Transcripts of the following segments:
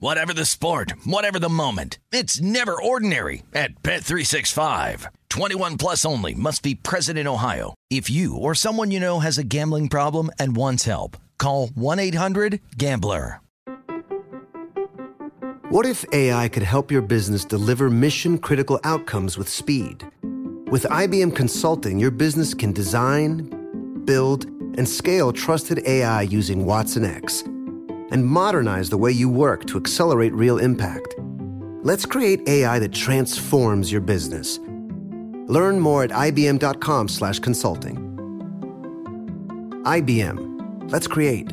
Whatever the sport, whatever the moment. It's never ordinary at Bet365. 21 plus only must be present in Ohio. If you or someone you know has a gambling problem and wants help, call 1-800-GAMBLER. What if AI could help your business deliver mission critical outcomes with speed? With IBM Consulting, your business can design, build, and scale trusted AI using Watson X and modernize the way you work to accelerate real impact. Let's create AI that transforms your business. Learn more at ibm.com/consulting. IBM. Let's create.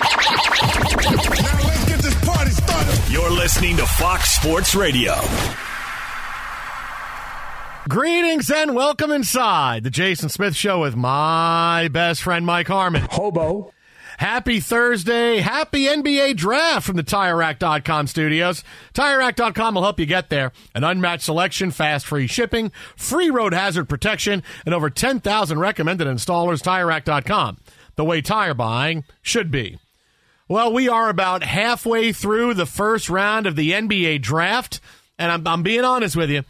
Listening to Fox Sports Radio. Greetings and welcome inside the Jason Smith Show with my best friend Mike Harmon. Hobo. Happy Thursday. Happy NBA draft from the TireRack.com studios. TireRack.com will help you get there. An unmatched selection, fast free shipping, free road hazard protection, and over 10,000 recommended installers. TireRack.com. The way tire buying should be. Well, we are about halfway through the first round of the NBA draft, and I'm, I'm being honest with you.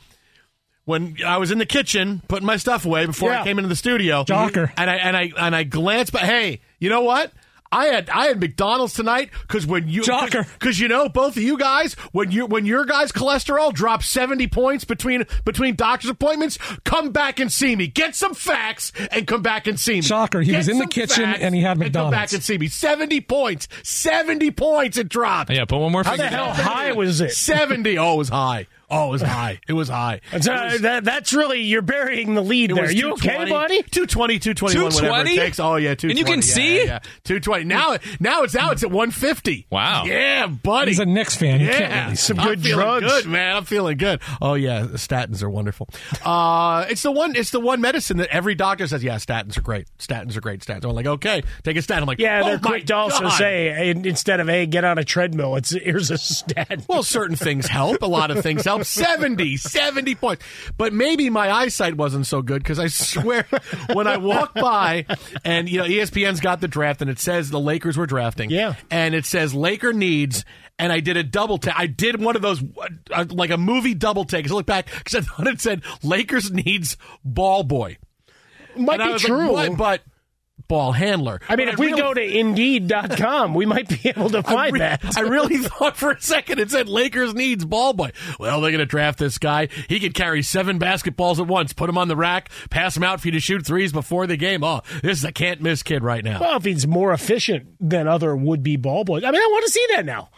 When I was in the kitchen putting my stuff away before Yeah. I came into the studio, Jocker. and I and I and I glanced, but hey, you know what? I had I had McDonald's tonight because when you because you know both of you guys when you when your guys' cholesterol drops seventy points between between doctor's appointments, come back and see me. Get some facts and come back and see me. Shocker, he Get was in the kitchen and he had McDonald's. Come back and see me. Seventy points. Seventy points. It dropped. Yeah, put one more How the hell high was it? Seventy. Oh, it was high. Oh, it was high. It was high. So that, that's really you're burying the lead there. You okay, buddy? 220, 221, whatever it 220? takes. Oh, yeah, 220. And you can yeah, see? Yeah, yeah. 220. Now, now it's now it's at 150. Wow. Yeah, buddy. He's a Knicks fan. You Yeah, can't really see. I'm good drugs. Good man, I'm feeling good. Oh yeah, statins are wonderful. Uh, it's the one. It's the one medicine that every doctor says. Yeah, statins are great. Statins are great. Statins. I'm like, okay, take a statin. I'm like, Yeah, oh they're my quick to also God. say instead of hey, get on a treadmill, it's here's a stat. Well, certain things help. A lot of things help. 70, 70 points. But maybe my eyesight wasn't so good because I swear when I walk by and, you know, ESPN's got the draft and it says the Lakers were drafting. Yeah. And it says Laker needs, and I did a double take. I did one of those, uh, like a movie double take. I look back because I thought it said Lakers needs ball boy. Might and be true. Like. But ball handler. I mean, But if we really- go to Indeed.com, we might be able to I, find re- that. I really thought for a second it said Lakers needs ball boy. Well, they're going to draft this guy. He could carry seven basketballs at once, put him on the rack, pass him out for you to shoot threes before the game. Oh, this is a can't miss kid right now. well, if he's more efficient than other would be ball boys, I mean, I want to see that now.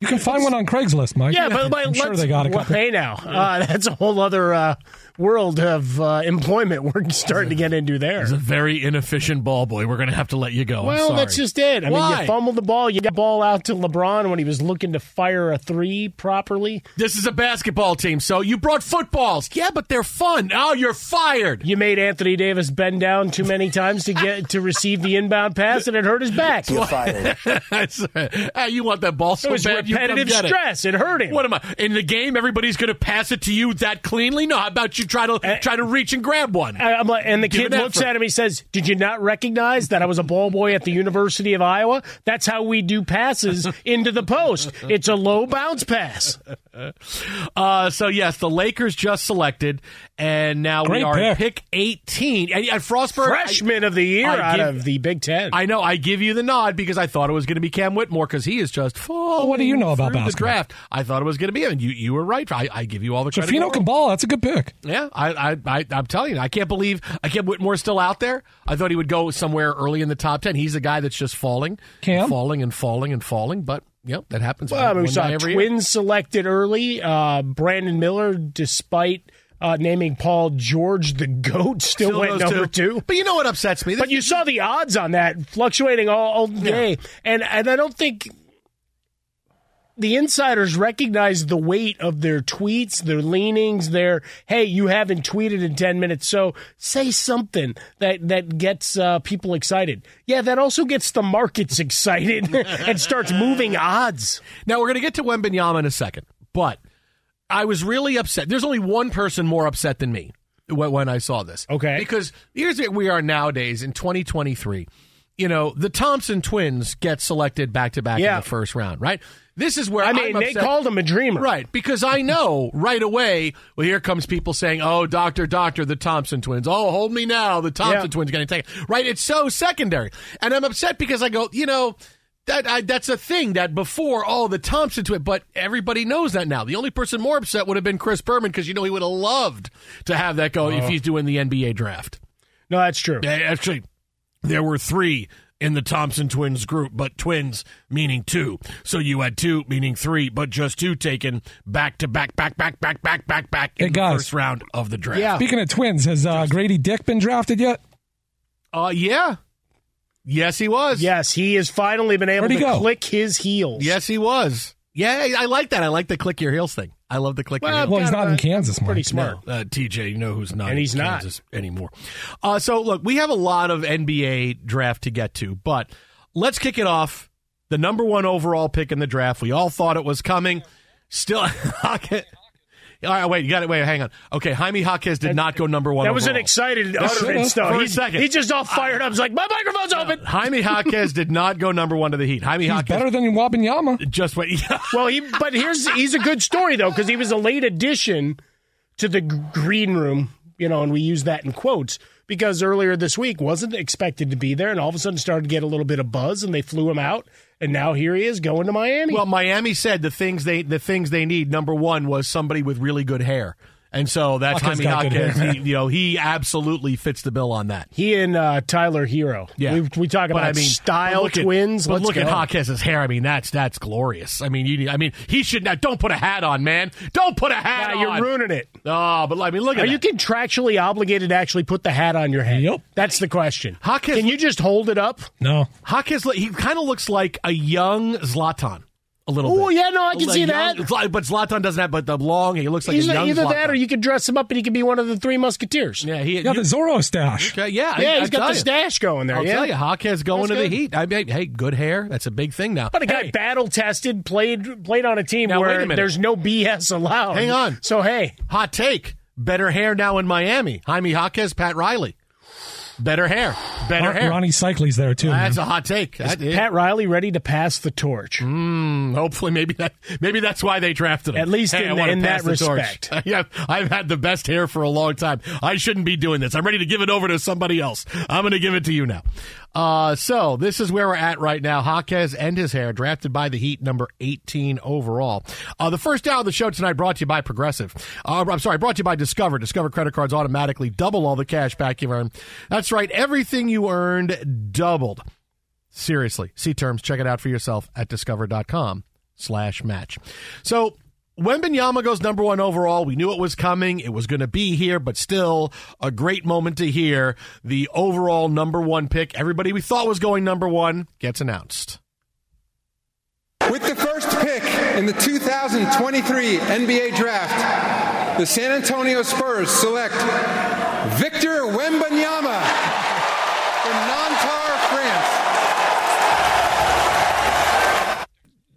You can find one on Craigslist, Mike. Yeah, but, but I'm sure let's- they got a well, couple. Hey, now uh, that's a whole other uh, world of uh, employment we're starting to get into there. He's a very inefficient ball boy. We're going to have to let you go. I'm Well, sorry. that's just it. I mean, Why? you fumbled the ball. You got the ball out to LeBron when he was looking to fire a three properly. This is a basketball team, so you brought footballs. Yeah, but they're fun. Oh, you're fired. You made Anthony Davis bend down too many times to get to receive the inbound pass, and it hurt his back. You're fired. Hey, you want that ball so It was bad, you come repetitive it. stress. It hurt him. What am I in the game? Everybody's going to pass it to you that cleanly? No, how about you try to try to reach and grab one? I- I'm like, and the Give kid an looks effort. at him. He says, "Did you not recognize that I was a ball boy at the University of Iowa? That's how we do passes into the post. It's a low bounce pass." Uh, so yes, the Lakers just selected, and now we are pick. pick eighteen. And, and Frostberg, I- Freshman of the year I out give- of the Big Ten. I know. I give you the nod because I thought it was going to be Cam Whitmore because he is just falling. what do you know about through the basketball? draft? I thought it was going to be him, and you you were right. I, I give you all the So credit. Fino can ball. That's a good pick. Yeah, I, I, I, I'm telling you, I can't believe I can't. Whitmore's still out there. I thought he would go somewhere early in the top ten. He's a guy that's just falling, Cam? falling and falling and falling. But yep, that happens. well, I mean, we saw guy every year. twins selected early. Uh, Brandon Miller, despite uh, naming Paul George the goat, still, Still went number to- two. But you know what upsets me? But you saw the odds on that fluctuating all, all day, and and I don't think the insiders recognize the weight of their tweets, their leanings, their hey, you haven't tweeted in ten minutes, so say something that that gets uh, people excited. Yeah, that also gets the markets excited and starts moving odds. Now we're going to get to Wembanyama in a second, but I was really upset. There's only one person more upset than me when, when I saw this. Okay. because here's what we are nowadays in 2023. You know, the Thompson twins get selected back to back in the first round, right? This is where I mean, I'm they upset. called him a dreamer, Right, because I know right away. Well, here comes people saying, "Oh, doctor, doctor, the Thompson twins. Oh, hold me now, the Thompson Yeah. twins going to take it." Right, it's so secondary, and I'm upset because I go, you know. That I, that's a thing that before, oh, the Thompson twin, but everybody knows that now. The only person more upset would have been Chris Berman because you know he would have loved to have that go if oh. he's doing the NBA draft. No, that's true. Actually, there were three in the Thompson twins group, but twins meaning two. So you had two meaning three, but just two taken back to back, back, back, back, back, back, back in Hey, the first round of the draft. Yeah. Speaking of twins, has uh, Grady Dick been drafted yet? Uh, yeah. Yes, he was. Yes, he has finally been able to go? click his heels. Yes, he was. Yeah, I like that. I like the click your heels thing. I love the click Well. Well, he's not in Kansas, Pretty Mike. smart. No, uh, TJ, you know who's not, And in he's not. Kansas anymore. Uh, so look, we have a lot of NBA draft to get to, but let's kick it off. The number one overall pick in the draft. We all thought it was coming. Still, all right. Wait, you got it. Wait, hang on. Okay, Jaime Jaquez did not go number one. That was an excited should've. utterance, though. For a He's, second. he's just all fired up. He's like, my microphone's uh, open. Jaime Jaquez did not go number one to the Heat. Jaime He's Jaquez better than Wembanyama. just wait. Yeah. Well, he but here's he's a good story though because he was a late addition to the green room, you know, and we use that in quotes because earlier this week wasn't expected to be there, and all of a sudden started to get a little bit of buzz, and they flew him out, and now here he is going to Miami. Well, Miami said the things they the things they need. Number one was somebody with really good hair, and so that's Jaquez Jaime got good He, you know, he absolutely fits the bill on that. he and uh, Tyler Herro. Yeah, we, we talk But, about I mean, style but look at- twins. but Let's look go. at Jaquez's hair. I mean, that's that's glorious. I mean, you. I mean, he should not. Don't put a hat on, man. Don't put a hat Now on. you're ruining it. Oh, but I mean, look at Are you that. contractually obligated to actually put the hat on your head? Yep. That's the question. Jaquez- Can you just hold it up? No. Jaquez, he kind of looks like a young Zlatan. A little Oh bit. yeah, no, I can see young- that. But Zlatan doesn't have but the long. He looks like Either, a young either Zlatan. that, or you could dress him up and he could be one of the three musketeers. yeah, he. You got you- the Zorro stash. okay, yeah, I- Yeah, I he's got tell the you. stash going there. I'll yeah, tell you, Jaquez going That's to the. Heat. I mean, hey, good hair. That's a big thing now. But a guy Hey, battle tested, played played on a team Now, where a there's no BS allowed. Hang on. So hey, hot take: better hair now in Miami. Jaime Jaquez, Pat Riley, better hair, better Ron- hair. Rony Seikaly's there, too. That's man. a hot take. That is- Pat Riley ready to pass the torch. Mm, hopefully, maybe that maybe that's why they drafted him. At least Hey, in wanna in that respect. yeah, I've had the best hair for a long time. I shouldn't be doing this. I'm ready to give it over to somebody else. I'm going to give it to you now. Uh, so this is where we're at right now. Jaquez and his hair, drafted by the Heat, number 18 overall. Uh, the first hour of the show tonight brought to you by Progressive. Uh, I'm sorry, brought to you by Discover. Discover credit cards automatically double all the cash back you earn. That's right, everything you earned doubled. Seriously, see terms. Check it out for yourself at discover.com slash match. So Wembanyama goes number one overall. We knew it was coming. It was going to be here, but still a great moment to hear the overall number one pick. Everybody we thought was going number one gets announced. With the first pick in the 2023 NBA Draft, the San Antonio Spurs select Victor Wembanyama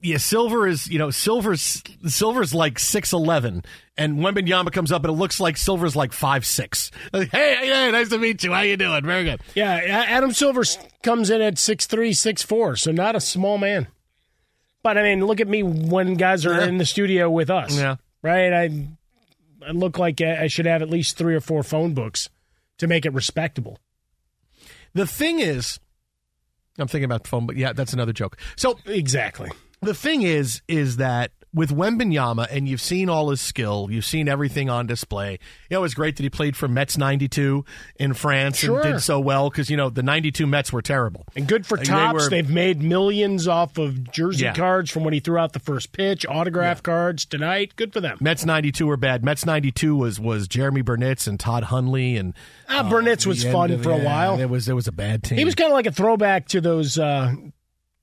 yeah, Silver is you know Silver's Silver's like six eleven, and Wembanyama comes up and it looks like Silver's like five six. Like, hey, hey, nice to meet you. How you doing? Very good. Yeah, Adam Silver comes in at six three, six four, so not a small man. But I mean, look at me when guys are Yeah. in the studio with us. Yeah. Right? I, I look like I I should have at least three or four phone books to make it respectable. The thing is, I'm thinking about the phone, but yeah, that's another joke. So Exactly. The thing is, is that with Wembanyama, and you've seen all his skill, you've seen everything on display. You know, it was great that he played for Mets '92 in France Sure. and did so well because you know the '92 Mets were terrible. And good for They tops. were- They have made millions off of jersey Yeah. cards from when he threw out the first pitch, autograph cards tonight. Good for them. Mets '92 were bad. Mets '92 was was Jeremy Burnitz and Todd Hundley and Ah, Burnitz was fun for a while. It was it was a bad team. He was kind of like a throwback to those uh,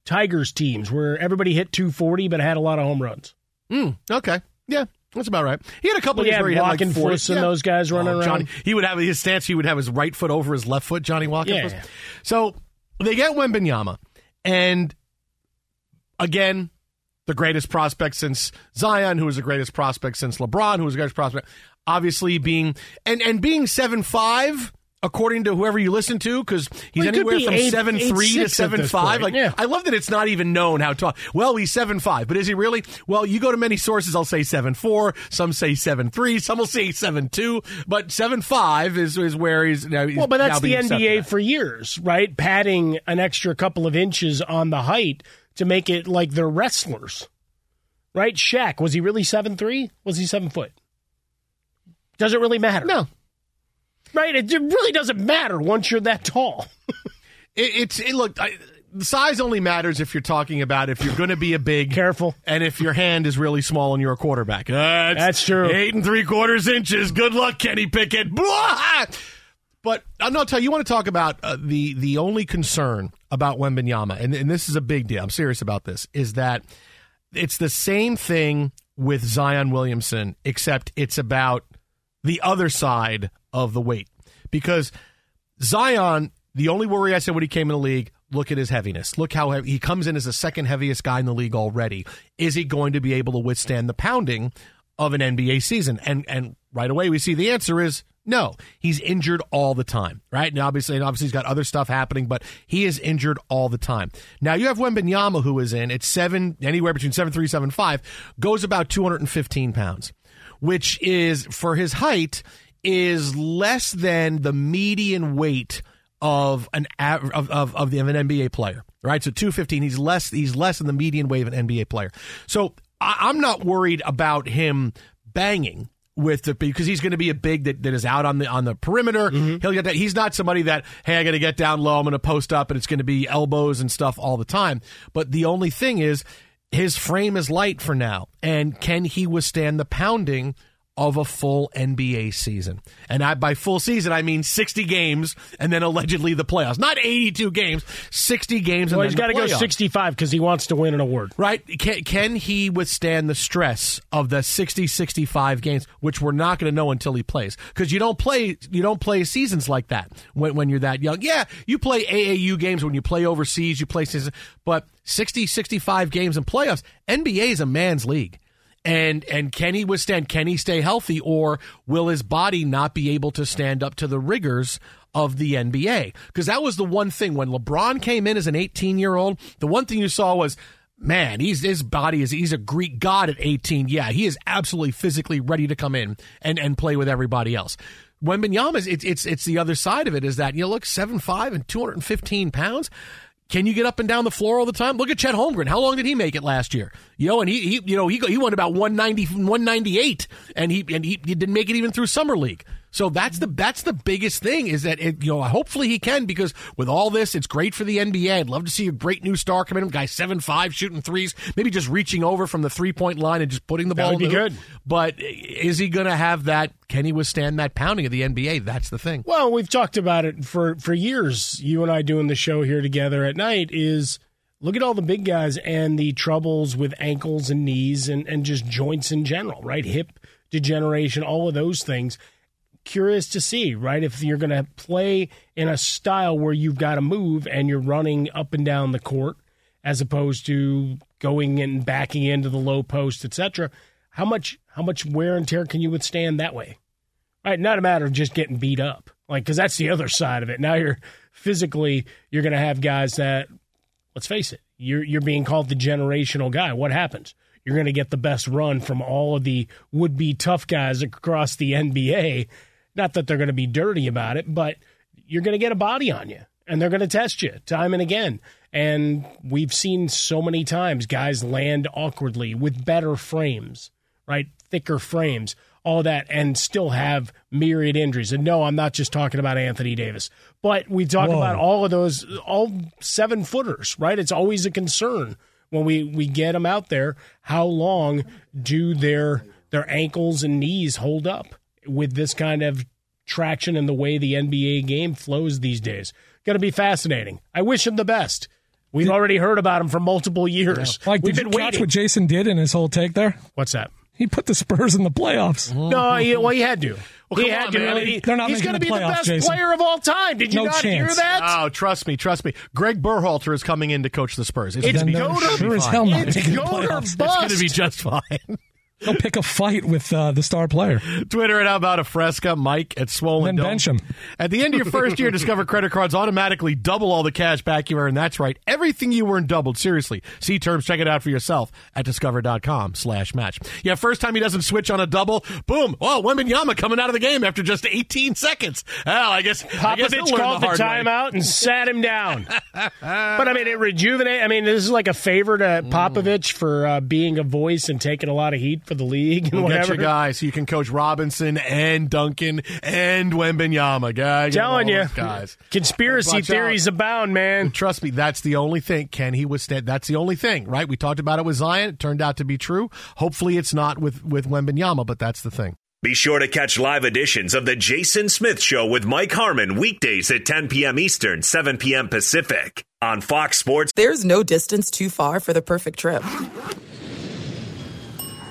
Tigers teams where everybody hit 240 but had a lot of home runs. Mm, okay. Yeah, that's about right. He had a couple Well, of yeah, years where he had like Walken 40. Fuss and those guys running Oh, around. Johnny, he would have his stance. He would have his right foot over his left foot. Johnny Walker. Yeah. So they get Wembanyama, and again, the greatest prospect since Zion, who was the greatest prospect since LeBron, who was the greatest prospect. Obviously, being and and being seven five. According to whoever you listen to, because he's Well, anywhere be from eight- seven eight, three to seven five. point, Like yeah. I love that it's not even known how tall. Well, he's seven five, but is he really? Well, you go to many sources. I'll say seven four. Some say seven three. Some will say seven two. But seven five is is where he's now. Well, but that's the NBA for years, right? Padding an extra couple of inches on the height to make it like they're wrestlers, right? Shaq was he really seven three? Was he seven foot? Does it really matter? No, right? It really doesn't matter once you're that tall. It, it's it, look. I, size only matters if you're talking about if you're going to be a big careful, and if your hand is really small and you're a quarterback. That's, That's true. Eight and three quarters inches. Good luck, Kenny Pickett. Blah! But I'm not tell you. You want to talk about uh, the the only concern about Wembanyama, and, and this is a big deal. I'm serious about this. Is that it's the same thing with Zion Williamson, except it's about the other side of the weight because Zion, the only worry I said when he came in the league, look at his heaviness. Look how he comes in as the second heaviest guy in the league already. Is he going to be able to withstand the pounding of an NBA season? And and right away we see the answer is no. He's injured all the time, right? Now obviously, and obviously he's got other stuff happening, but he is injured all the time. Now you have Wembanyama who is in at seven, anywhere between seven three seven five, goes about two hundred and fifteen pounds, which is for his height is less than the median weight of an av- of, of, of the of an NBA player, right? So two fifteen, he's less he's less than the median weight of an NBA player. So I, I'm not worried about him banging with the because he's going to be a big that, that is out on the on the perimeter. Mm-hmm. He'll get that. He's not somebody that hey, I got to get down low. I'm going to post up, and it's going to be elbows and stuff all the time. But the only thing is, his frame is light for now, and can he withstand the pounding? Of a full NBA season, and I, by full season I mean sixty games, and then allegedly the playoffs. Not eighty-two games, sixty games. Well, and he's got to go 65 because he wants to win an award. Right. Can, can he withstand the stress of the 60, 65 games, which we're not going to know until he plays? Because you don't play, you don't play seasons like that when, when you're that young. Yeah, you play AAU games when you play overseas, you play seasons, but 60, 65 games in playoffs, NBA is a man's league. And and can he withstand? Can he stay healthy, or will his body not be able to stand up to the rigors of the NBA? Because that was the one thing when LeBron came in as an 18 year old. The one thing you saw was, man, he's his body is he's a Greek god at 18. Yeah, he is absolutely physically ready to come in and and play with everybody else. Wembanyama, it's it's it's the other side of it is that you know, look seven five and 215 pounds. Can you get up and down the floor all the time? Look at Chet Holmgren. How long did he make it last year? You know, and he, he you know, he he went about 190 198 and he and he, he didn't make it even through summer league. So that's the that's the biggest thing is that it, you know hopefully he can because with all this it's great for the NBA. I'd love to see a great new star come in, guy seven five shooting threes, maybe just reaching over from the three point line and just putting the That ball. would in be good. But is he going to have that? Can he withstand that pounding of the NBA? That's the thing. Well, we've talked about it for for years. You and I doing the show here together at night is look at all the big guys and the troubles with ankles and knees and and just joints in general, right? Hip degeneration, all of those things. Curious to see, right? If you're going to play in a style where you've got to move and you're running up and down the court as opposed to going and backing into the low post, etc. How much how much wear and tear can you withstand that way? Right, not a matter of just getting beat up, like because that's the other side of it. Now you're physically you're going to have guys that, let's face it, you're you're being called the generational guy. What happens? You're going to get the best run from all of the would be tough guys across the NBA. Not that they're going to be dirty about it, but you're going to get a body on you and they're going to test you time and again. And we've seen so many times guys land awkwardly with better frames, right? Thicker frames, all that, and still have myriad injuries. And no, I'm not just talking about Anthony Davis, but we talk Whoa. about all of those, all seven footers, right? It's always a concern when we, we get them out there. How long do their their ankles and knees hold up with this kind of traction and the way the NBA game flows these days? Going to be fascinating. I wish him the best. We've already heard about him for multiple years. Like, We've did been you catch what Jason did in his whole take there? What's that? He put the Spurs in the playoffs. No, he, well, he had to. Well, he had on, to. man. I mean, he- They're not he's going to the be the best Jason. player of all time. Did you No not hear that? Oh, trust me, trust me. Greg Berhalter is coming in to coach the Spurs. It's, It's going to be Then go they're to- sure as hell not It's making the go to playoffs. It's going to be just fine. They'll pick a fight with uh, the star player. Twitter at How About a Fresca, Mike at Swollen Then Dome. bench him. At the end of your first year, Discover credit cards automatically double all the cash back you earn. That's right. Everything you earn doubled. Seriously. See terms. Check it out for yourself at discover.com slash match. Yeah, first time he doesn't switch on a double. Boom. Oh, Wembanyama coming out of the game after just 18 seconds. Well, I guess, I guess Popovich called the, hard way. timeout and sat him down. but I mean, it rejuvenate. I mean, this is like a favor to Mm. Popovich for uh, being a voice and taking a lot of heat for the league and We'll whatever. get you guys so you can coach Robinson and Duncan and Wembanyama. Guy, get Telling you, guys. conspiracy Watch theories out. abound, man. Trust me, that's the only thing. Can he withstand? That's the only thing, right? We talked about it with Zion. It turned out to be true. Hopefully, it's not with with Wembanyama, but that's the thing. Be sure to catch live editions of The Jason Smith Show with Mike Harmon weekdays at 10 p.m. Eastern, 7 p.m. Pacific on Fox Sports. There's no distance too far for the perfect trip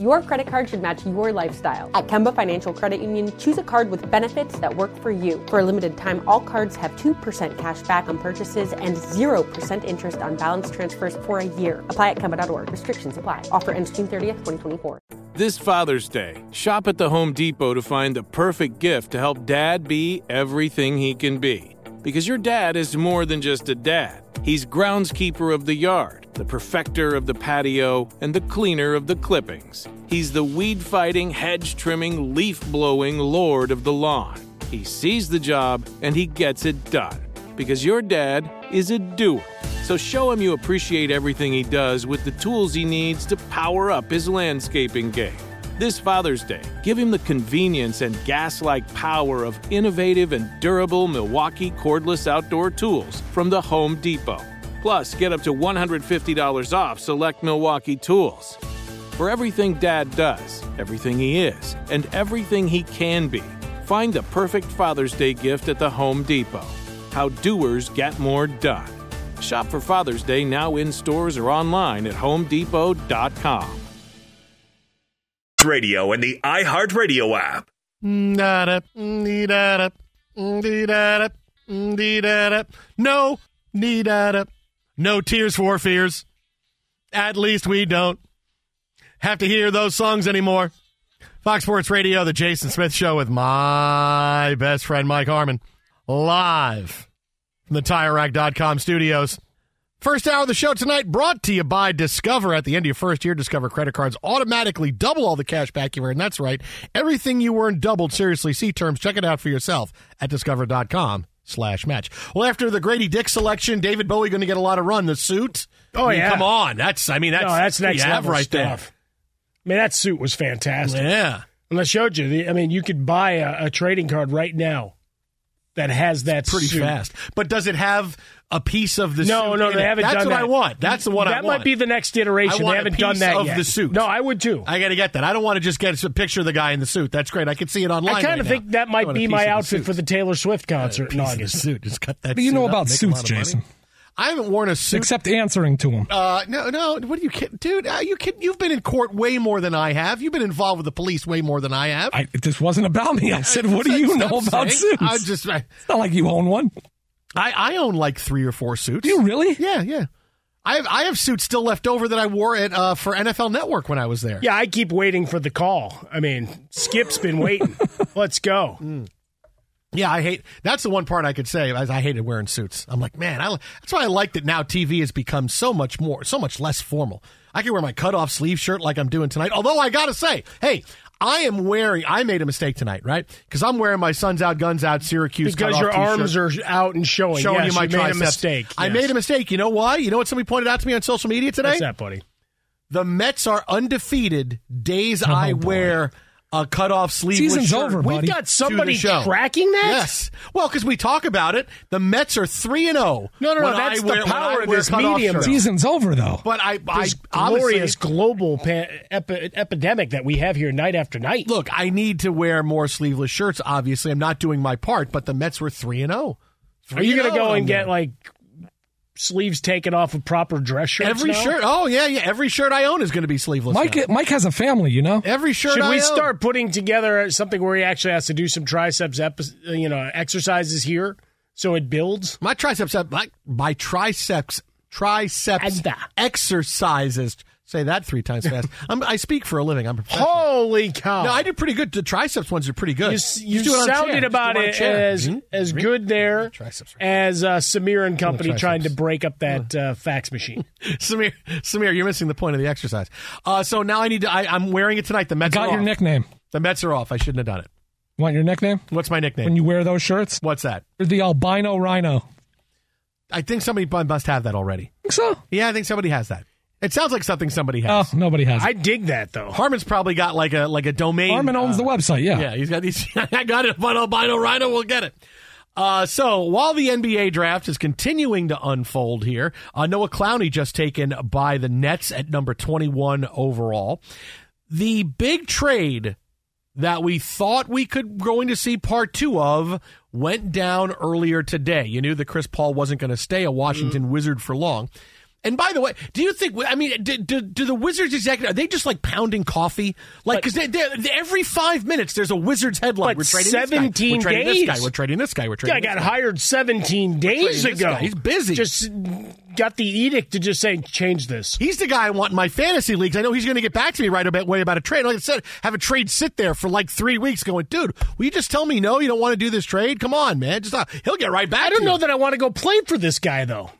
Your credit card should match your lifestyle. At Kemba Financial Credit Union, choose a card with benefits that work for you. For a limited time, all cards have 2% cash back on purchases and 0% interest on balance transfers for a year. Apply at Kemba.org. Restrictions apply. Offer ends June 30th, 2024. This Father's Day, shop at the Home Depot to find the perfect gift to help dad be everything he can be. Because your dad is more than just a dad. He's groundskeeper of the yard, the perfecter of the patio, and the cleaner of the clippings. He's the weed fighting, hedge trimming, leaf blowing lord of the lawn. He sees the job and he gets it done. Because your dad is a doer. So show him you appreciate everything he does with the tools he needs to power up his landscaping game. This Father's Day, give him the convenience and gas like power of innovative and durable Milwaukee cordless outdoor tools from the Home Depot. Plus, get up to $150 off select Milwaukee tools. For everything Dad does, everything he is, and everything he can be, find the perfect Father's Day gift at the Home Depot. How doers get more done. Shop for Father's Day now in stores or online at homedepot.com. Radio and the iHeartRadio app. No, dee-da-da. No tears for fears. At least we don't have to hear those songs anymore. Fox Sports Radio, the Jason Smith Show with my best friend Mike Harmon, live from the TireRack.com studios. First hour of the show tonight brought to you by Discover. At the end of your first year, Discover credit cards automatically double all the cash back you earn. That's right. Everything you earn doubled. Seriously, see terms. Check it out for yourself at discover.com slash match. Well, after the Grady Dick selection, David Bowie going to get a lot of run. The suit. Oh, I mean, yeah. Come on. That's, I mean, that's, no, that's next you have level right stuff. I mean, that suit was fantastic. Yeah. And I showed you. The, I mean, you could buy a, a trading card right now that has that Pretty suit. fast. But does it have a piece of the No, suit no, in they it? haven't That's done what that. I want. That's the one I That might be the next iteration. want They haven't done piece that of yet. the suit. No, I would too. I got to get that. I don't want to just get a picture of the guy in the suit. That's great. I can see it online. I kind right of now. think that might be my outfit for the Taylor Swift concert in Piece of the August. suit. Just cut that. But you know about suits, lot of money. Jason. I haven't worn a suit. Except answering to him. uh, no, no. What are you kidding, dude? Uh, you kid, You've been in court way more than I have. You've been involved with the police way more than I have. I, this wasn't about me. I said, what do you know about saying. suits? I just, I, it's not like you own one. I, I own like three or four suits. You really? Yeah, yeah. I have, I have suits still left over that I wore at uh, for NFL Network when I was there. Yeah, I keep waiting for the call. I mean, Skip's been waiting. Let's go. Yeah, I hate. That's the one part I could say. Is I hated wearing suits. I'm like, man, I, that's why I like that now. TV has become so much more, so much less formal. I can wear my cut off sleeve shirt like I'm doing tonight. Although I gotta say, hey, I am wearing. I made a mistake tonight, right? Because I'm wearing my "Suns Out, Guns Out" Syracuse Because your arms are out and showing. showing Yes, you my you made a mistake. I made a mistake. You know why? You know what somebody pointed out to me on social media today? What's that, buddy? The Mets are undefeated days Oh, I boy. wear a cutoff sleeveless Season's shirt. over, We've got somebody show. tracking that? Yes. Well, because we talk about it. The Mets are three and zero. No, no, no. That's I the wear- power I of this cutoff medium, shirts. though. Season's over, though. But I, I This obviously- glorious global pa- epi- epidemic that we have here night after night. look. I need to wear more sleeveless shirts. Obviously, I'm not doing my part. But the Mets were three and oh. zero. Are you going to go oh and I'm get like sleeves taken off of proper dress shirts? every now? shirt? Oh yeah, yeah. Every shirt I own is going to be sleeveless. Mike, now. Mike has a family, you know. Every shirt. Should I we own. start putting together something where he actually has to do some triceps, epi- you know, exercises here so it builds? My triceps, my, my triceps, triceps Anda. exercises. Say that three times fast. I'm, I speak for a living. I'm a professional. Holy cow! No, I do pretty good. The triceps ones are pretty good. You, s- you Just do it on a chair. sounded Just about on it chair. as Hmm? as good there Triceps. as uh, Samir and company trying to break up that uh, fax machine. Samir, Samir, you're missing the point of the exercise. Uh, so now I need to. I, I'm wearing it tonight. The Mets Got are your off. nickname. The Mets are off. I shouldn't have done it. Want your nickname? What's my nickname? When you wear those shirts? What's that? You're the albino rhino. I think somebody must have that already. Think so? Yeah, I think somebody has that. It sounds like something somebody Oh, has. nobody has it. I dig that though. Harmon's probably got like a like a domain. Harmon owns uh, the website, yeah. Yeah, he's got these. I got it. But albino rhino will get it. Uh, so while the NBA draft is continuing to unfold here, uh, Noah Clowney just taken by the Nets at number 21 overall. The big trade that we thought we could going to see part two of went down earlier today. You knew that Chris Paul wasn't going to stay a Washington Wizard for long. And by the way, do you think? I mean, do, do, do the Wizards executive are they just like pounding coffee? Like because they, they, they- every five minutes there's a Wizards headline. We're trading 17 this guy. We're trading days. this guy. We're trading this guy. We're trading. Guy this got guy. hired 17 days ago. He's busy. Just got the edict to just say change this. He's the guy I want in my fantasy leagues. I know he's going to get back to me right about way about a trade. Like I said, have a trade sit there for like three weeks, going, dude, will you just tell me no? You don't want to do this trade? Come on, man. Just uh, he'll get right back. I don't know that I want to go play for this guy though.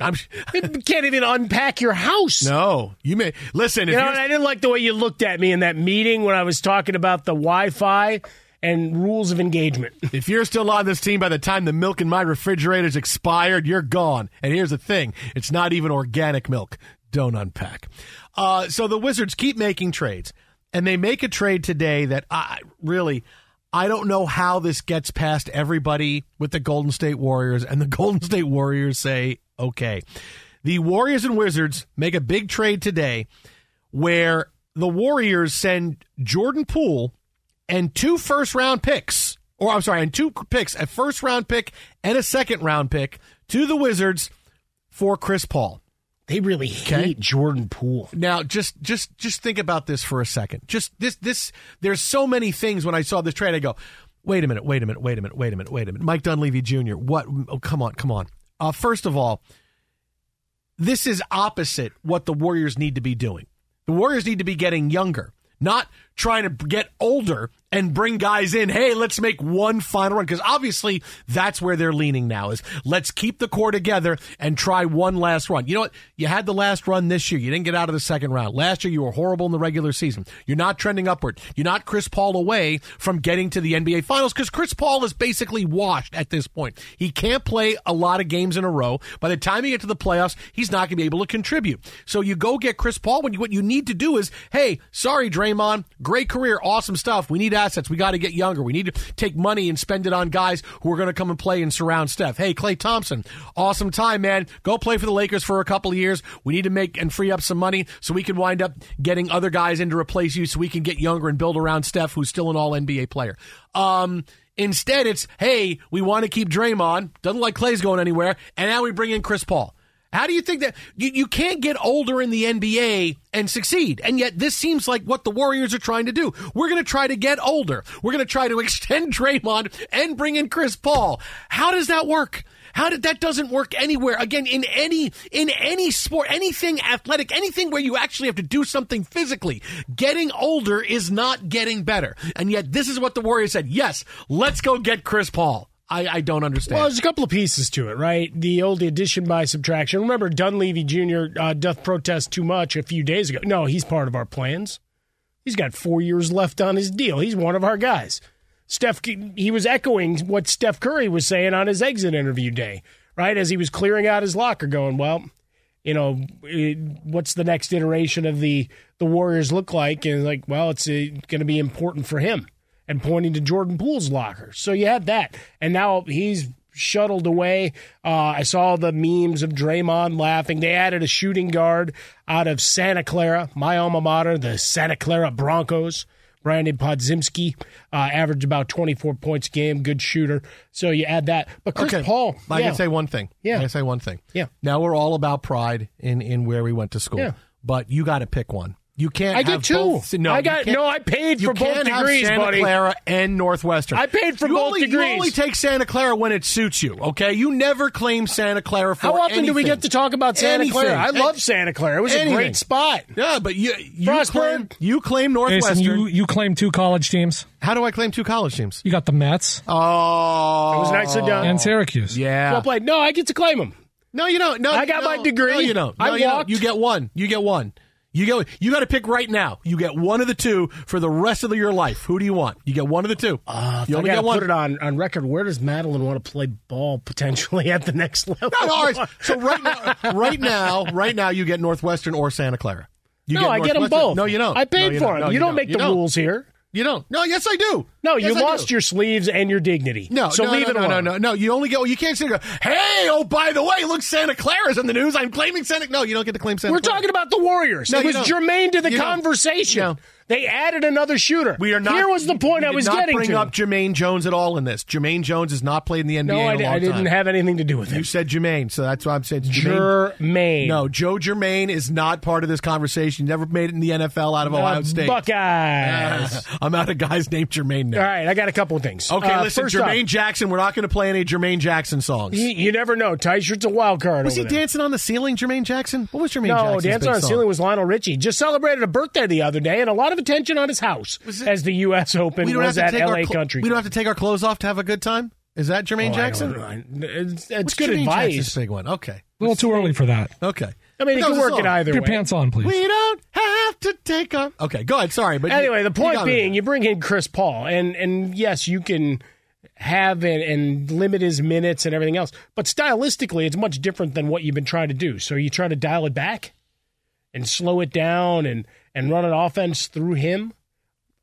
I'm, You can't even unpack your house. no, you may listen. If You know, I didn't like the way you looked at me in that meeting when I was talking about the Wi-Fi and rules of engagement. If you're still on this team by the time the milk in my refrigerator's expired, you're gone. And here's the thing it's not even organic milk. Don't unpack. Uh, so the Wizards keep making trades, and they make a trade today that I really. I don't know how this gets past everybody with the Golden State Warriors, and the Golden State Warriors say, okay. The Warriors and Wizards make a big trade today where the Warriors send Jordan Poole and two first round picks, or I'm sorry, and two picks, a first round pick and a second round pick to the Wizards for Chris Paul. They really hate Jordan Poole. Now, just just just think about this for a second. Just this this there's so many things when I saw this trade I go, "Wait a minute, wait a minute, wait a minute, wait a minute, wait a minute." Mike Dunleavy Jr. What oh, come on, come on. Uh, first of all, this is opposite what the Warriors need to be doing. The Warriors need to be getting younger, not trying to get older and bring guys in. Hey, let's make one final run because obviously that's where they're leaning now. Is let's keep the core together and try one last run. You know what? You had the last run this year. You didn't get out of the second round. Last year you were horrible in the regular season. You're not trending upward. You're not Chris Paul away from getting to the NBA Finals because Chris Paul is basically washed at this point. He can't play a lot of games in a row. By the time you get to the playoffs, he's not going to be able to contribute. So you go get Chris Paul. When you, what you need to do is, hey, sorry, Draymond, great career, awesome stuff. We need assets. We got to get younger. We need to take money and spend it on guys who are going to come and play and surround Steph. Hey, Klay Thompson, awesome time, man. Go play for the Lakers for a couple of years. We need to make and free up some money so we can wind up getting other guys in to replace you so we can get younger and build around Steph, who's still an all NBA player. Um, Instead, it's, hey, we want to keep Draymond. Doesn't like Klay's going anywhere. And now we bring in Chris Paul. How do you think that you, you can't get older in the NBA and succeed? And yet this seems like what the Warriors are trying to do. We're going to try to get older. We're going to try to extend Draymond and bring in Chris Paul. How does that work? How did that doesn't work anywhere? Again, in any in any sport, anything athletic, anything where you actually have to do something physically. Getting older is not getting better. And yet this is what the Warriors said. Yes, let's go get Chris Paul. I, I don't understand. Well, there's a couple of pieces to it, right? The old addition by subtraction. Remember, Dunleavy Jr. Uh, doth protest too much a few days ago. No, he's part of our plans. He's got four years left on his deal. He's one of our guys. Steph, he was echoing what Steph Curry was saying on his exit interview day, right? As he was clearing out his locker, going, well, you know, it, what's the next iteration of the the Warriors look like? And like, well, it's uh, going to be important for him and pointing to Jordan Poole's locker. So you had that. And now he's shuttled away. Uh, I saw the memes of Draymond laughing. They added a shooting guard out of Santa Clara, my alma mater, the Santa Clara Broncos. Brandin Podziemski uh, averaged about 24 points a game, good shooter. So you add that. But Chris okay. Paul. I yeah. can say one thing. Yeah. I can say one thing. Yeah. Now we're all about pride in, in where we went to school. Yeah. But you got to pick one. You can't. I have get two. Both, no, I got no. I paid for both can't have degrees, Santa buddy. Clara and Northwestern. I paid for you both only, degrees. You only take Santa Clara when it suits you. Okay, you never claim Santa Clara for How often do we get to talk about Santa Anything. Clara? I love Santa Clara. It was a great spot. Yeah, but you you Frostburg. claim, you claim Northwestern. Jason, you, you claim two college teams. How do I claim two college teams? You got the Mets Oh, It was nice nicely done. and Syracuse. Yeah. Well played. No, I get to claim them. No, you don't. No, I got no, my degree. No, you don't. No, I you don't. walked. You get one. You get one. You get. You got to pick right now. You get one of the two for the rest of your life. Who do you want? You get one of the two. Uh, you I only got get one. put it on, on record. Where does Madeline want to play ball potentially at the next level? No, no, all right. So right now, right now, right now, you get Northwestern or Santa Clara. You no, I get them both. No, you don't. I paid No, for them. No, you, don't make You the rules here. You don't. No, yes, I do. No, Yes, you I lost do. your sleeves and your dignity. No, so no, leave no, it no, alone. no, no, no. You only go. You can't say. Hey, oh, by the way, look, Santa Clara's in the news. I'm claiming Santa. No, you don't get to claim Santa. We're Clara. talking about the Warriors. No, it was germane to the You conversation. They added another shooter. We are not. Here was the point I was not getting bring to. up Jermaine Jones at all in this. Jermaine Jones has not played in the NBA no, I, a long I didn't have anything to do with it. You said Jermaine, so that's why I'm saying it's Jermaine. No, Joe Jermaine is not part of this conversation. He never made it in the NFL out of Uh, Ohio State. Buckeyes. I'm out of guys named Jermaine now. All right, I got a couple of things. Okay, Uh, listen, Jermaine off, Jackson. We're not going to play any Jermaine Jackson songs. you, you never know. Tyshert's a wild card. was he there. dancing on the ceiling, Jermaine Jackson? What was Jermaine No, Jackson's dancing on the song? ceiling was Lionel Richie. Just celebrated a birthday the other day, and a lot of attention on his house as the U.S. Open we don't was have at to take L.A. our cl- Country. We don't have to take our clothes off to have a good time. Is that Jermaine Oh, Jackson? don't know. It's, it's good Jermaine advice. Jackson's big one. Okay. A little too early for that. Okay. I mean, you That can work it either Put your way. pants on, please. We don't have to take our. Okay, go ahead. Sorry, but Anyway, you- the point you got me being, you bring in Chris Paul, and and yes, you can have and, and limit his minutes and everything else, but stylistically, it's much different than what you've been trying to do. So you try to dial it back and slow it down and and run an offense through him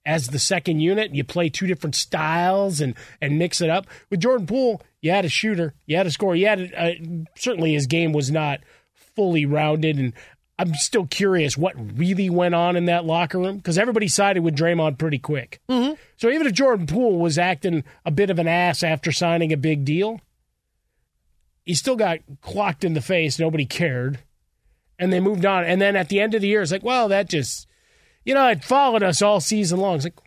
as the second unit. You play two different styles and and mix it up. With Jordan Poole, you had a shooter, you had a scorer, you had a, uh, certainly his game was not fully rounded and. I'm still curious what really went on in that locker room because everybody sided with Draymond pretty quick. Mm-hmm. So even if Jordan Poole was acting a bit of an ass after signing a big deal, he still got clocked in the face. Nobody cared. And they moved on. And then at the end of the year, it's like, well, that just, you know, it followed us all season long. It's like,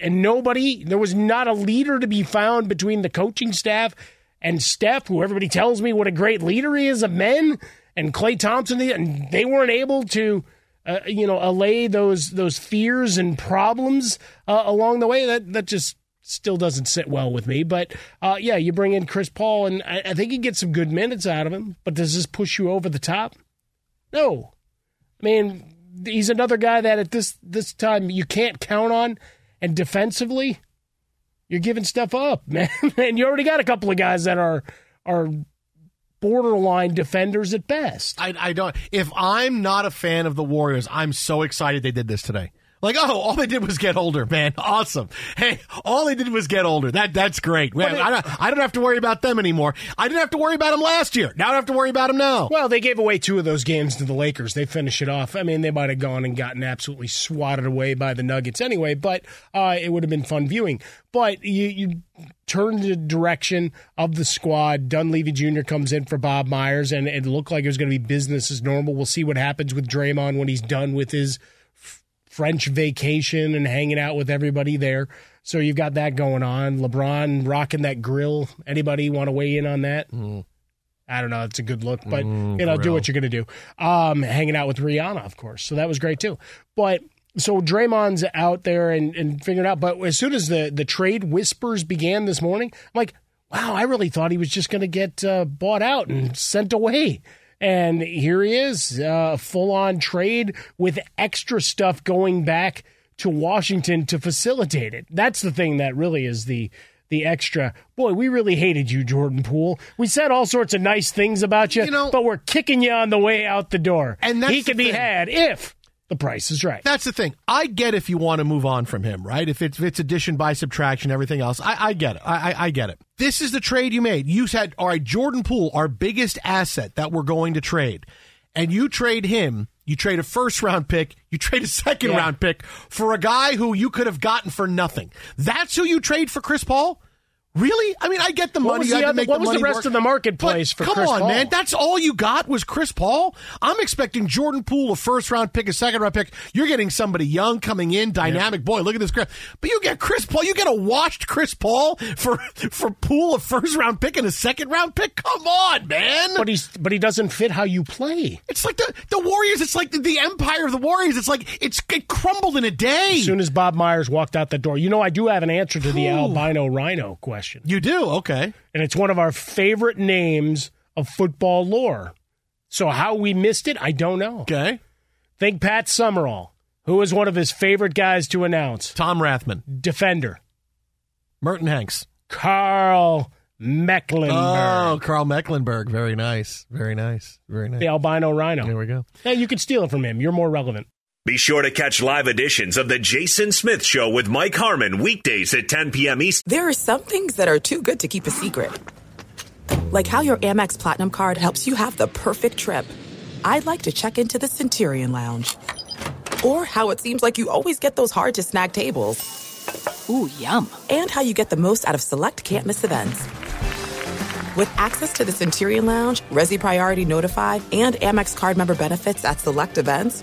and nobody, there was not a leader to be found between the coaching staff and Steph, who everybody tells me what a great leader he is of men, and Klay Thompson, and they weren't able to uh, you know, allay those those fears and problems uh, along the way. That that just still doesn't sit well with me. But uh, yeah, you bring in Chris Paul, and I, I think you get some good minutes out of him. But does this push you over the top? No. I mean, he's another guy that at this this time you can't count on, and defensively, you're giving stuff up, man. and you already got a couple of guys that are are borderline defenders at best. I, I don't. If I'm not a fan of the Warriors, I'm so excited they did this today. Like, oh, all they did was get older, man. Awesome. Hey, all they did was get older. That that's great. It- I, don't, I don't have to worry about them anymore. I didn't have to worry about them last year. Now I don't have to worry about them now. Well, they gave away two of those games to the Lakers. They finish it off. I mean, they might have gone and gotten absolutely swatted away by the Nuggets anyway, but uh, it would have been fun viewing. But you, you turn the direction of the squad. Dunleavy Jr. comes in for Bob Myers, and it looked like it was going to be business as normal. We'll see what happens with Draymond when he's done with his French vacation and hanging out with everybody there. So you've got that going on. LeBron rocking that grill. Anybody want to weigh in on that? I don't know. It's a good look, but Mm, you know, do what you're going to do. Um, hanging out with Rihanna, of course. So that was great too. But so Draymond's out there and, and figuring out. But as soon as the the trade whispers began this morning, I'm like, wow, I really thought he was just going to get uh, bought out and sent away. And here he is, uh, full on trade with extra stuff going back to Washington to facilitate it. That's the thing that really is the the extra. Boy, we really hated you, Jordan Poole. We said all sorts of nice things about you, but we're kicking you on the way out the door. And that's he can be had if the price is right. That's the thing. I get if you want to move on from him, right? If it's, if it's addition by subtraction, everything else, I, I get it. I, I, I get it. This is the trade you made. You said, all right, Jordan Poole, our biggest asset that we're going to trade, and you trade him. You trade a first round pick, you trade a second Yeah. round pick for a guy who you could have gotten for nothing. That's who you trade for Chris Paul? Really? I mean, I get the What money. the other- what the was the rest work. of the marketplace But for come Chris on, Paul? man. That's all you got was Chris Paul. I'm expecting Jordan Poole, a first round pick, a second round pick. You're getting somebody young coming in, dynamic. Boy, look at this. Chris. But you get Chris Paul. You get a washed Chris Paul for for Poole, a first round pick and a second round pick. Come on, man. But he's but he doesn't fit how you play. It's like the the Warriors. It's like the, the empire of the Warriors. It's like it's it crumbled in a day. As soon as Bob Myers walked out the door, you know I do have an answer to the Ooh. albino rhino question. You do? Okay. And it's one of our favorite names of football lore. So how we missed it, I don't know. Okay. Think Pat Summerall, who was one of his favorite guys to announce. Tom Rathman, defender. Merton Hanks, Karl Mecklenburg, Oh, Karl Mecklenburg. Very nice. Very nice. Very nice. the albino rhino. There we go. Yeah, you could steal it from him. You're more relevant. Be sure to catch live editions of The Jason Smith Show with Mike Harmon weekdays at 10 p.m. Eastern. There are some things that are too good to keep a secret. Like how your Amex Platinum card helps you have the perfect trip. I'd like to check into the Centurion Lounge. Or how it seems like you always get those hard to snag tables. Ooh, yum. And how you get the most out of select can't miss events. With access to the Centurion Lounge, Resy Priority Notify, and Amex card member benefits at select events,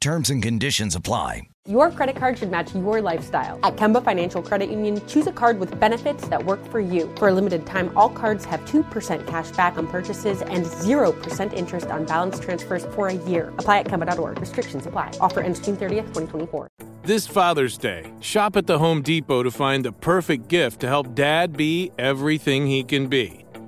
Terms and conditions apply. Your credit card should match your lifestyle. At Kemba Financial Credit Union, choose a card with benefits that work for you. For a limited time, all cards have 2% cash back on purchases and 0% interest on balance transfers for a year. Apply at Kemba.org. Restrictions apply. Offer ends June 30th, 2024. This Father's Day, shop at the Home Depot to find the perfect gift to help dad be everything he can be.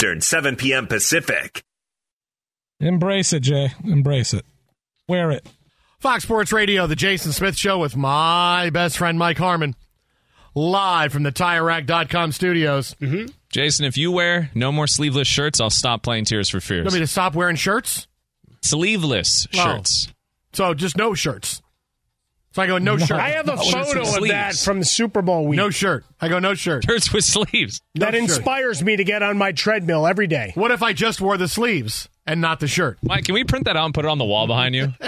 Turn 7 p.m. Pacific. Embrace it, Jay. Embrace it. Wear it. Fox Sports Radio, the Jason Smith Show with my best friend Mike Harmon, live from the TireRack.com studios. Mm-hmm. Jason, if you wear no more sleeveless shirts, I'll stop playing Tears for Fears. You want me to stop wearing shirts? Sleeveless Oh. shirts. So just no shirts. So I go no, shirt. I have a photo of that from the Super Bowl week. No shirt. I go no shirt. Shirts with sleeves. that shirt. inspires me to get on my treadmill every day. What if I just wore the sleeves and not the shirt? Mike, can we print that out and put it on the wall behind you?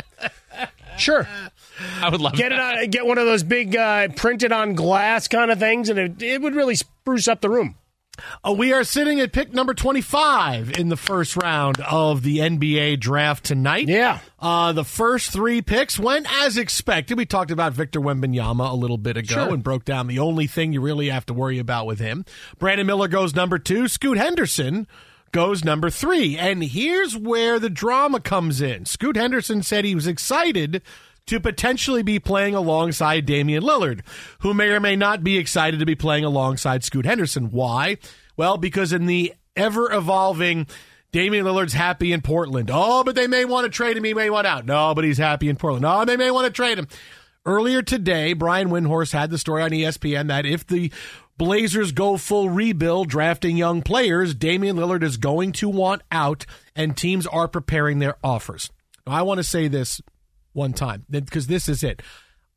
Sure. I would love Get that. it on. Get one of those big uh, printed on glass kind of things, and it, it would really spruce up the room. Uh, we are sitting at pick number 25 in the first round of the NBA draft tonight. Yeah. Uh, the first three picks went as expected. We talked about Victor Wembanyama a little bit ago Sure. and broke down the only thing you really have to worry about with him. Brandon Miller goes number two. Scoot Henderson goes number three. And here's where the drama comes in. Scoot Henderson said he was excited to potentially be playing alongside Damian Lillard, who may or may not be excited to be playing alongside Scoot Henderson. Why? Well, because in the ever evolving Damian Lillard's happy in Portland. Oh, but they may want to trade him. He may want out. No, but he's happy in Portland. Oh, they may want to trade him. Earlier today, Brian Windhorst had the story on ESPN that if the Blazers go full rebuild drafting young players, Damian Lillard is going to want out and teams are preparing their offers. Now, I want to say this one time because this is it.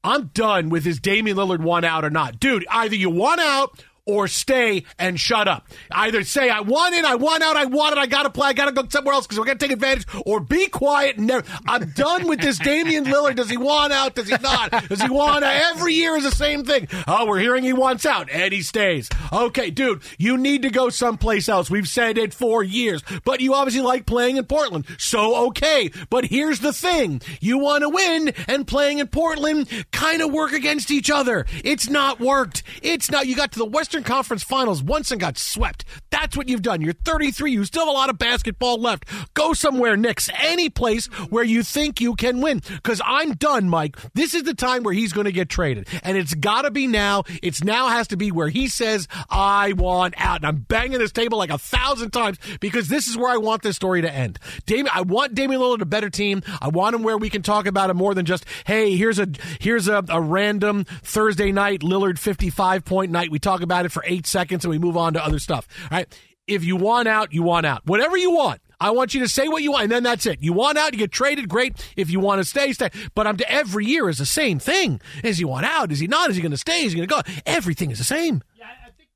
I'm done with this Damian Lillard one out or not. Dude, either you want out or stay and shut up. Either say, I want in, I want out, I want it, I gotta play, I gotta go somewhere else because we're gonna take advantage, or be quiet and never. I'm done with this Damian Lillard. Does he want out? Does he not? Does he want out? Every year is the same thing. Oh, we're hearing he wants out and he stays. Okay, dude, you need to go someplace else. We've said it for years, but you obviously like playing in Portland. So, okay. But here's the thing. You want to win and playing in Portland kind of work against each other. It's not worked. It's not. You got to the Western Conference Finals once and got swept. That's what you've done. You're 33. You still have a lot of basketball left. Go somewhere, Knicks. Any place where you think you can win. Because I'm done, Mike. This is the time where he's going to get traded. And it's got to be now. It's now has to be where he says, I want out. And I'm banging this table like a thousand times because this is where I want this story to end. Damian, I want Damian Lillard a better team. I want him where we can talk about him more than just, hey, here's a here's a, a random Thursday night Lillard 55 point night. We talk about it for eight seconds and we move on to other stuff. All right. If you want out, you want out. Whatever you want. I want you to say what you want, and then that's it. You want out, you get traded, great. If you want to stay, stay. But I'm every year is the same thing. Is he want out? Is he not? Is he going to stay? Is he going to go? Everything is the same. Yeah, I think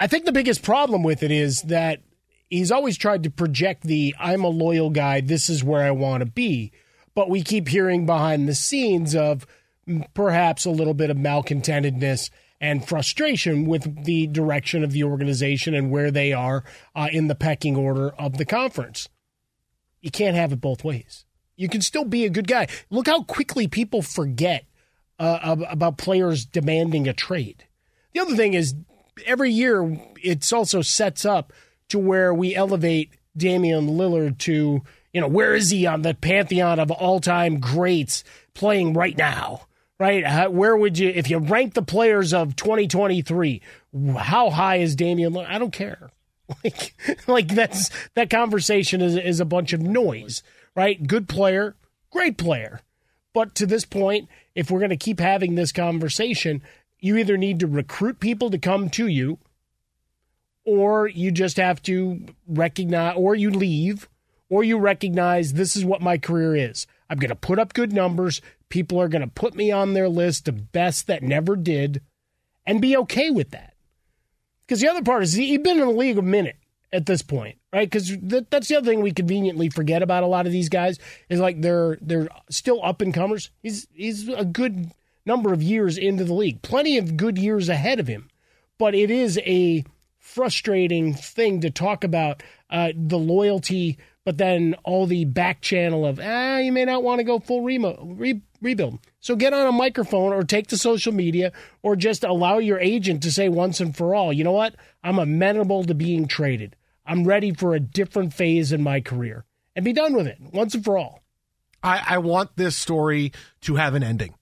I think the biggest problem with it is that he's always tried to project the I'm a loyal guy, this is where I want to be. But we keep hearing behind the scenes of mm, perhaps a little bit of malcontentedness and frustration with the direction of the organization and where they are uh, in the pecking order of the conference. You can't have it both ways. You can still be a good guy. Look how quickly people forget uh, about players demanding a trade. The other thing is, every year it's also sets up to where we elevate Damian Lillard to, you know, where is he on the pantheon of all time greats playing right now? Right? How, where would you, if you rank the players of 2023, how high is Damian? I don't care. Like, like that's that conversation is is a bunch of noise, right? Good player, great player. But to this point, if we're going to keep having this conversation, you either need to recruit people to come to you, or you just have to recognize, or you leave, or you recognize this is what my career is. I'm going to put up good numbers. People are going to put me on their list of best that never did, and be okay with that. Because the other part is he's been in the league a minute at this point, right? Because that, that's the other thing we conveniently forget about a lot of these guys is like they're they're still up and comers. He's he's a good number of years into the league, plenty of good years ahead of him, but it is a frustrating thing to talk about uh, the loyalty, but then all the back channel of ah, you may not want to go full remo- re- rebuild. So get on a microphone or take to social media or just allow your agent to say once and for all, you know what? I'm amenable to being traded. I'm ready for a different phase in my career and be done with it once and for all. I, I want this story to have an ending.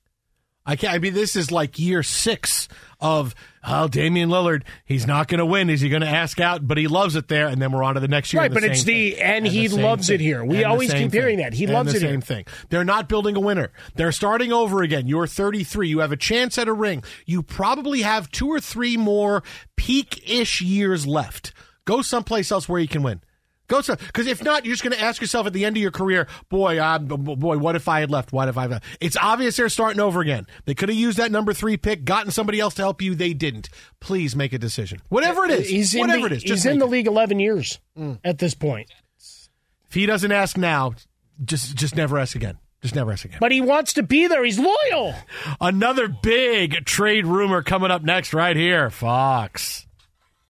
I can't. I mean, this is like year six of oh, Damian Lillard. He's not going to win. Is he going to ask out? But he loves it there, and then we're on to the next year. Right, but it's the thing. and, he same loves thing. it here. We And always keep hearing that he And loves the it same here. thing. They're not building a winner. They're starting over again. You're 33. You have a chance at a ring. You probably have two or three more peak-ish years left. Go someplace else where you can win. Go because if not, you're just going to ask yourself at the end of your career, boy, uh, b- b- boy, what if I had left? What if I? Had It's obvious they're starting over again. They could have used that number three pick, gotten somebody else to help you. They didn't. Please make a decision, whatever it is. He's in whatever the, it is. He's in the it. league 11 years at this point. If he doesn't ask now, just just never ask again. Just never ask again. But he wants to be there. He's loyal. Another big trade rumor coming up next, right here, Fox.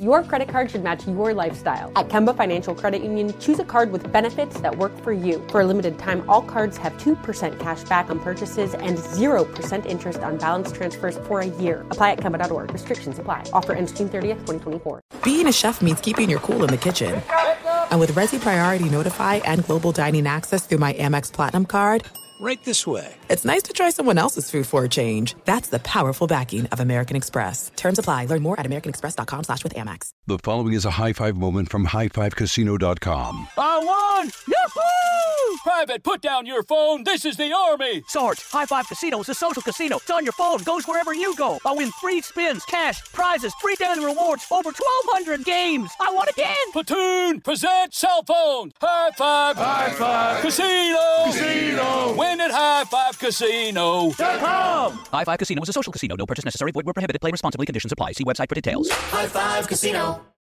Your credit card should match your lifestyle. At Kemba Financial Credit Union, choose a card with benefits that work for you. For a limited time, all cards have 2% cash back on purchases and 0% interest on balance transfers for a year. Apply at Kemba.org. Restrictions apply. Offer ends June 30th, 2024. Being a chef means keeping your cool in the kitchen. And with Resy Priority Notify and Global Dining Access through my Amex Platinum card, Right this way. it's nice to try someone else's food for a change. That's the powerful backing of American Express. Terms apply. Learn more at americanexpress.com slash with Amex. The following is a high five moment from highfivecasino.com. I won! Yahoo! Private, put down your phone. This is the Army. Sarge, High Five Casino is a social casino. It's on your phone, goes wherever you go. I win free spins, cash, prizes, free daily rewards, over 1,200 games. I won again. Platoon, present cell phone. High five. High five. Casino. Casino. Win at High Five Casino. High Five Casino is a social casino. No purchase necessary. Void where prohibited. Play responsibly. Conditions apply. See website for details. High Five Casino.